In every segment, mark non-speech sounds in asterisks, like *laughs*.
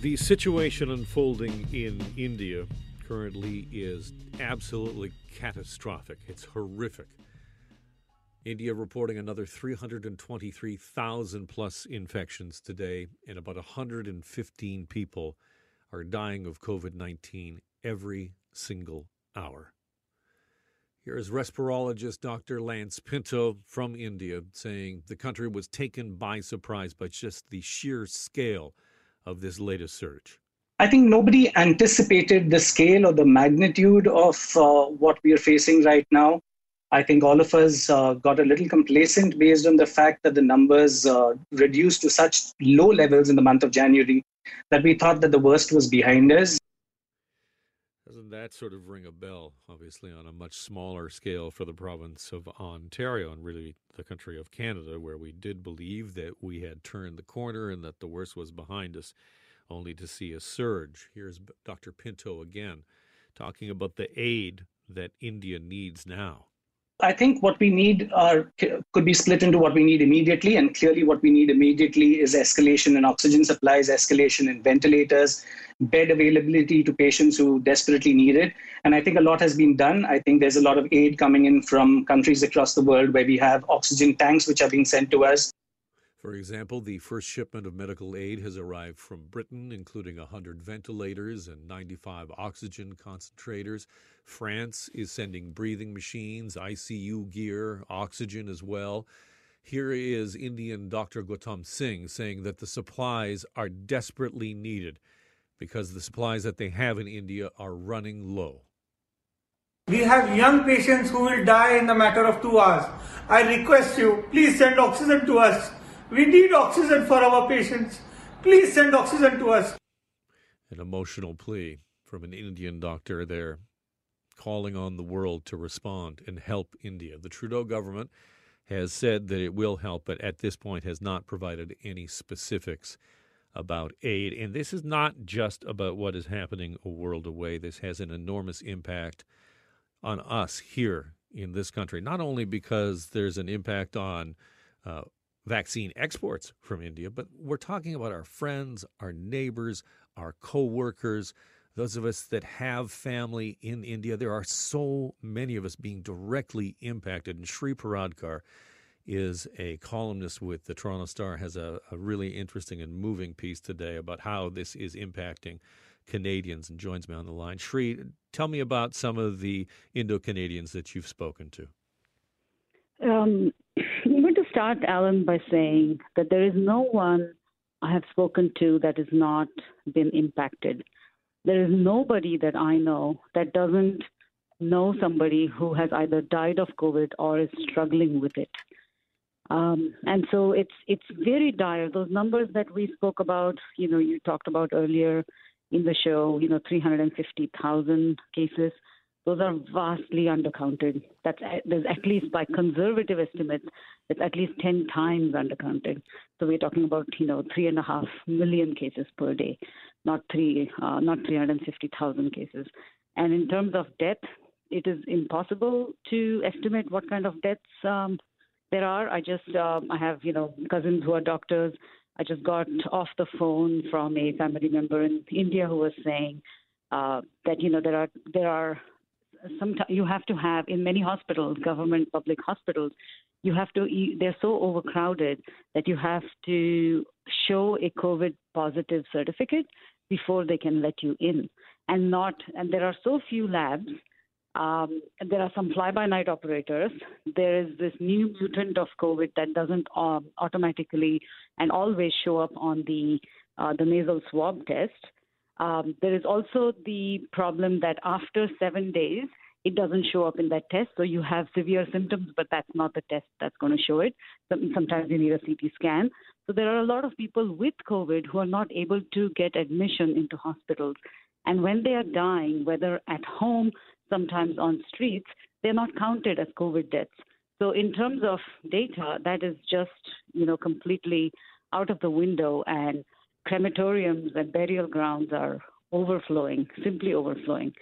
The situation unfolding in India currently is absolutely catastrophic. It's horrific. India reporting another 323,000 plus infections today, and about 115 people are dying of COVID 19 every single hour. Here is respirologist Dr. Lance Pinto from India saying the country was taken by surprise by just the sheer scale of this latest surge? I think nobody anticipated the scale or the magnitude of uh, what we are facing right now. I think all of us uh, got a little complacent based on the fact that the numbers uh, reduced to such low levels in the month of January that we thought that the worst was behind us. Doesn't that sort of ring a bell, obviously, on a much smaller scale for the province of Ontario and really the country of Canada, where we did believe that we had turned the corner and that the worst was behind us, only to see a surge? Here's Dr. Pinto again talking about the aid that India needs now. I think what we need are could be split into what we need immediately, and clearly what we need immediately is escalation in oxygen supplies, escalation in ventilators, bed availability to patients who desperately need it. And I think a lot has been done. I think there's a lot of aid coming in from countries across the world where we have oxygen tanks which are being sent to us. For example, the first shipment of medical aid has arrived from Britain, including 100 ventilators and 95 oxygen concentrators. France is sending breathing machines, ICU gear, oxygen as well. Here is Indian Dr. Gautam Singh saying that the supplies are desperately needed because the supplies that they have in India are running low. We have young patients who will die in a matter of two hours. I request you, please send oxygen to us. We need oxygen for our patients. Please send oxygen to us. An emotional plea from an Indian doctor there calling on the world to respond and help India. The Trudeau government has said that it will help, but at this point has not provided any specifics about aid. And this is not just about what is happening a world away. This has an enormous impact on us here in this country, not only because there's an impact on uh, vaccine exports from India, but we're talking about our friends, our neighbors, our co-workers, those of us that have family in India. There are so many of us being directly impacted. And Shri Paradkar is a columnist with the Toronto Star, has a, a really interesting and moving piece today about how this is impacting Canadians and joins me on the line. Shri, tell me about some of the Indo Canadians that you've spoken to. Um, start, Alan, by saying that there is no one I have spoken to that has not been impacted. There is nobody that I know that doesn't know somebody who has either died of COVID or is struggling with it. Um, and so it's it's very dire. Those numbers that we spoke about, you know, you talked about earlier in the show, you know, 350,000 cases. Those are vastly undercounted. That's there's at least by conservative estimates, it's at least 10 times undercounted. So we're talking about you know three and a half million cases per day, not three, uh, not 350,000 cases. And in terms of death, it is impossible to estimate what kind of deaths um, there are. I just um, I have you know cousins who are doctors. I just got off the phone from a family member in India who was saying uh, that you know there are there are sometimes you have to have in many hospitals, government public hospitals, you have to they're so overcrowded that you have to show a COVID positive certificate before they can let you in, and not and there are so few labs. Um, there are some fly-by-night operators. There is this new mutant of COVID that doesn't um, automatically and always show up on the uh, the nasal swab test. Um, there is also the problem that after seven days, it doesn't show up in that test. So you have severe symptoms, but that's not the test that's going to show it. Sometimes you need a CT scan. So there are a lot of people with COVID who are not able to get admission into hospitals. And when they are dying, whether at home, sometimes on streets, they're not counted as COVID deaths. So in terms of data, that is just, you know, completely out of the window and crematoriums and burial grounds are overflowing, simply overflowing.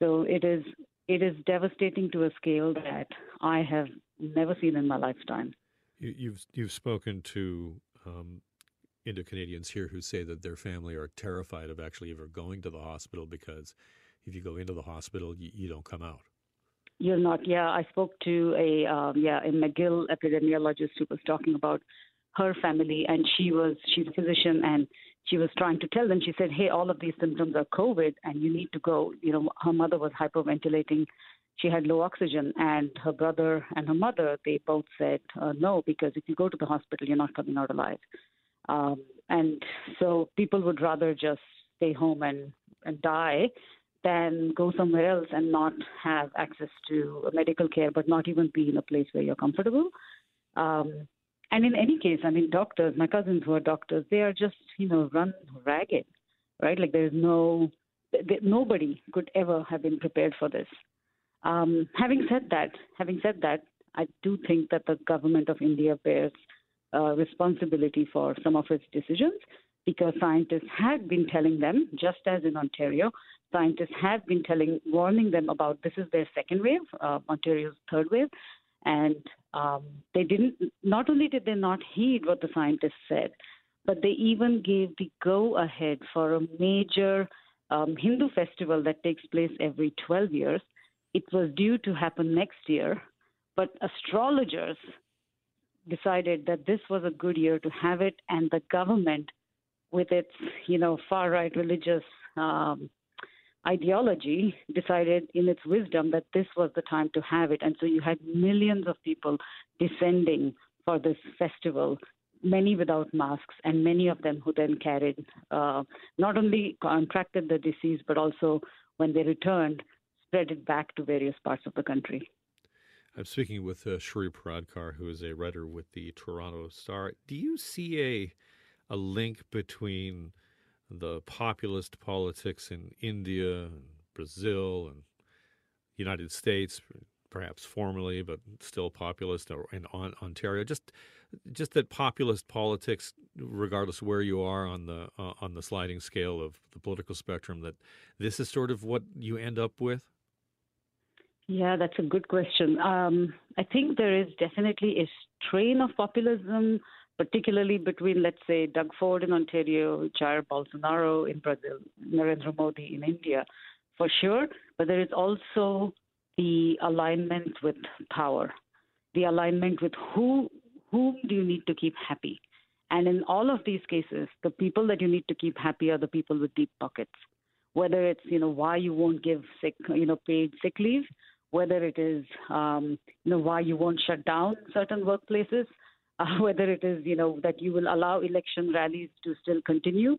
So it is it is devastating to a scale that I have never seen in my lifetime. You, have you've spoken to um, Indo Canadians here who say that their family are terrified of actually ever going to the hospital because if you go into the hospital, you, you don't come out. You're not. Yeah, I spoke to a um, yeah a McGill epidemiologist who was talking about her family, and she was she's a physician, and she was trying to tell them. She said, "Hey, all of these symptoms are COVID, and you need to go." You know, her mother was hyperventilating. She had low oxygen, and her brother and her mother they both said uh, no because if you go to the hospital, you're not coming out alive. Um, and so people would rather just stay home and, and die than go somewhere else and not have access to medical care, but not even be in a place where you're comfortable. Um, and in any case, I mean, doctors, my cousins who are doctors, they are just, you know, run ragged, right? Like there's no, nobody could ever have been prepared for this. Um, having said that, having said that, I do think that the government of India bears uh, responsibility for some of its decisions because scientists had been telling them, just as in Ontario, scientists have been telling, warning them about this is their second wave, uh, Ontario's third wave, and um, they didn't. Not only did they not heed what the scientists said, but they even gave the go ahead for a major um, Hindu festival that takes place every 12 years. It was due to happen next year, but astrologers decided that this was a good year to have it, and the government, with its you know far right religious um, ideology, decided in its wisdom that this was the time to have it, and so you had millions of people descending for this festival. Many without masks, and many of them who then carried, uh, not only contracted the disease, but also when they returned, spread it back to various parts of the country. I'm speaking with uh, Shri Paradkar, who is a writer with the Toronto Star. Do you see a a link between the populist politics in India and Brazil and United States, perhaps formerly, but still populist, or in Ontario? Just just that populist politics, regardless where you are on the uh, on the sliding scale of the political spectrum, that this is sort of what you end up with. Yeah, that's a good question. Um, I think there is definitely a strain of populism, particularly between, let's say, Doug Ford in Ontario, Jair Bolsonaro in Brazil, Narendra Modi in India, for sure. But there is also the alignment with power, the alignment with who whom do you need to keep happy. And in all of these cases, the people that you need to keep happy are the people with deep pockets. Whether it's you know why you won't give sick you know paid sick leave, whether it is um, you know why you won't shut down certain workplaces, *laughs* uh, whether it is you know that you will allow election rallies to still continue.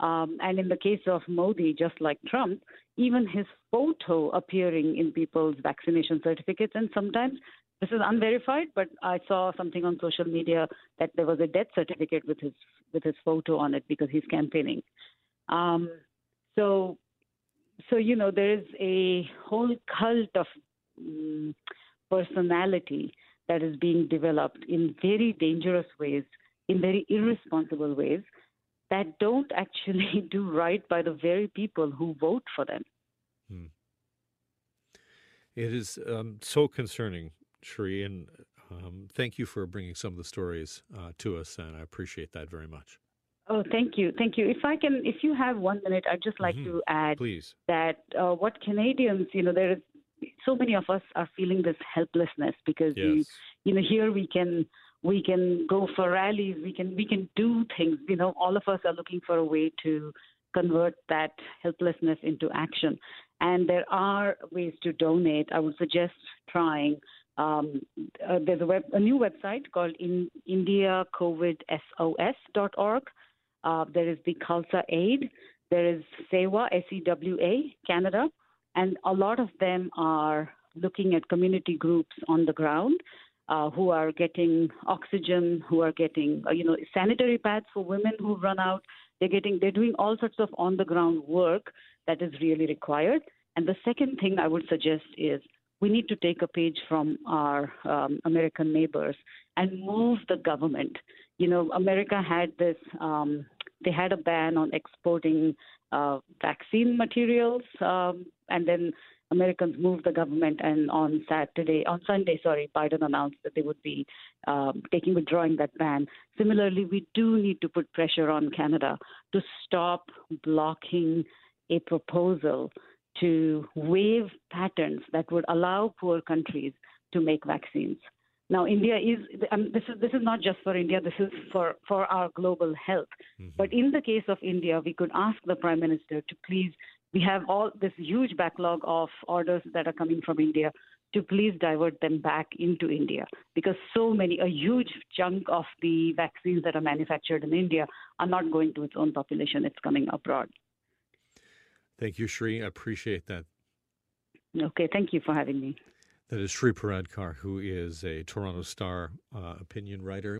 Um, and in the case of Modi, just like Trump, even his photo appearing in people's vaccination certificates, and sometimes this is unverified, but I saw something on social media that there was a death certificate with his with his photo on it because he's campaigning. Um, so, so you know, there is a whole cult of um, personality that is being developed in very dangerous ways, in very irresponsible ways, that don't actually *laughs* do right by the very people who vote for them. Hmm. It is um, so concerning, Shri, and um, thank you for bringing some of the stories uh, to us, and I appreciate that very much. Oh, thank you, thank you. If I can, if you have one minute, I'd just like mm-hmm. to add Please. that uh, what Canadians, you know, there is so many of us are feeling this helplessness because yes. we, you know, here we can we can go for rallies, we can we can do things. You know, all of us are looking for a way to convert that helplessness into action. And there are ways to donate. I would suggest trying. Um, uh, there's a, web, a new website called in, IndiaCovidSOS.org. Uh, there is the Khalsa Aid. There is SEWA, S-E-W-A, Canada. And a lot of them are looking at community groups on the ground uh, who are getting oxygen, who are getting, uh, you know, sanitary pads for women who run out. They're getting, they're doing all sorts of on the ground work that is really required. And the second thing I would suggest is we need to take a page from our um, American neighbors and move the government. You know, America had this, um, they had a ban on exporting uh, vaccine materials, um, and then Americans moved the government, and on Saturday, on Sunday, sorry, Biden announced that they would be um, taking withdrawing that ban. Similarly, we do need to put pressure on Canada to stop blocking a proposal to waive patents that would allow poor countries to make vaccines. Now, India is um, this is this is not just for India. This is for for our global health. Mm-hmm. But in the case of India, we could ask the prime minister to please. We have all this huge backlog of orders that are coming from India to please divert them back into India because so many, a huge chunk of the vaccines that are manufactured in India are not going to its own population, it's coming abroad. Thank you, Shri. I appreciate that. Okay, thank you for having me. That is Shri Paradkar, who is a Toronto Star uh, opinion writer.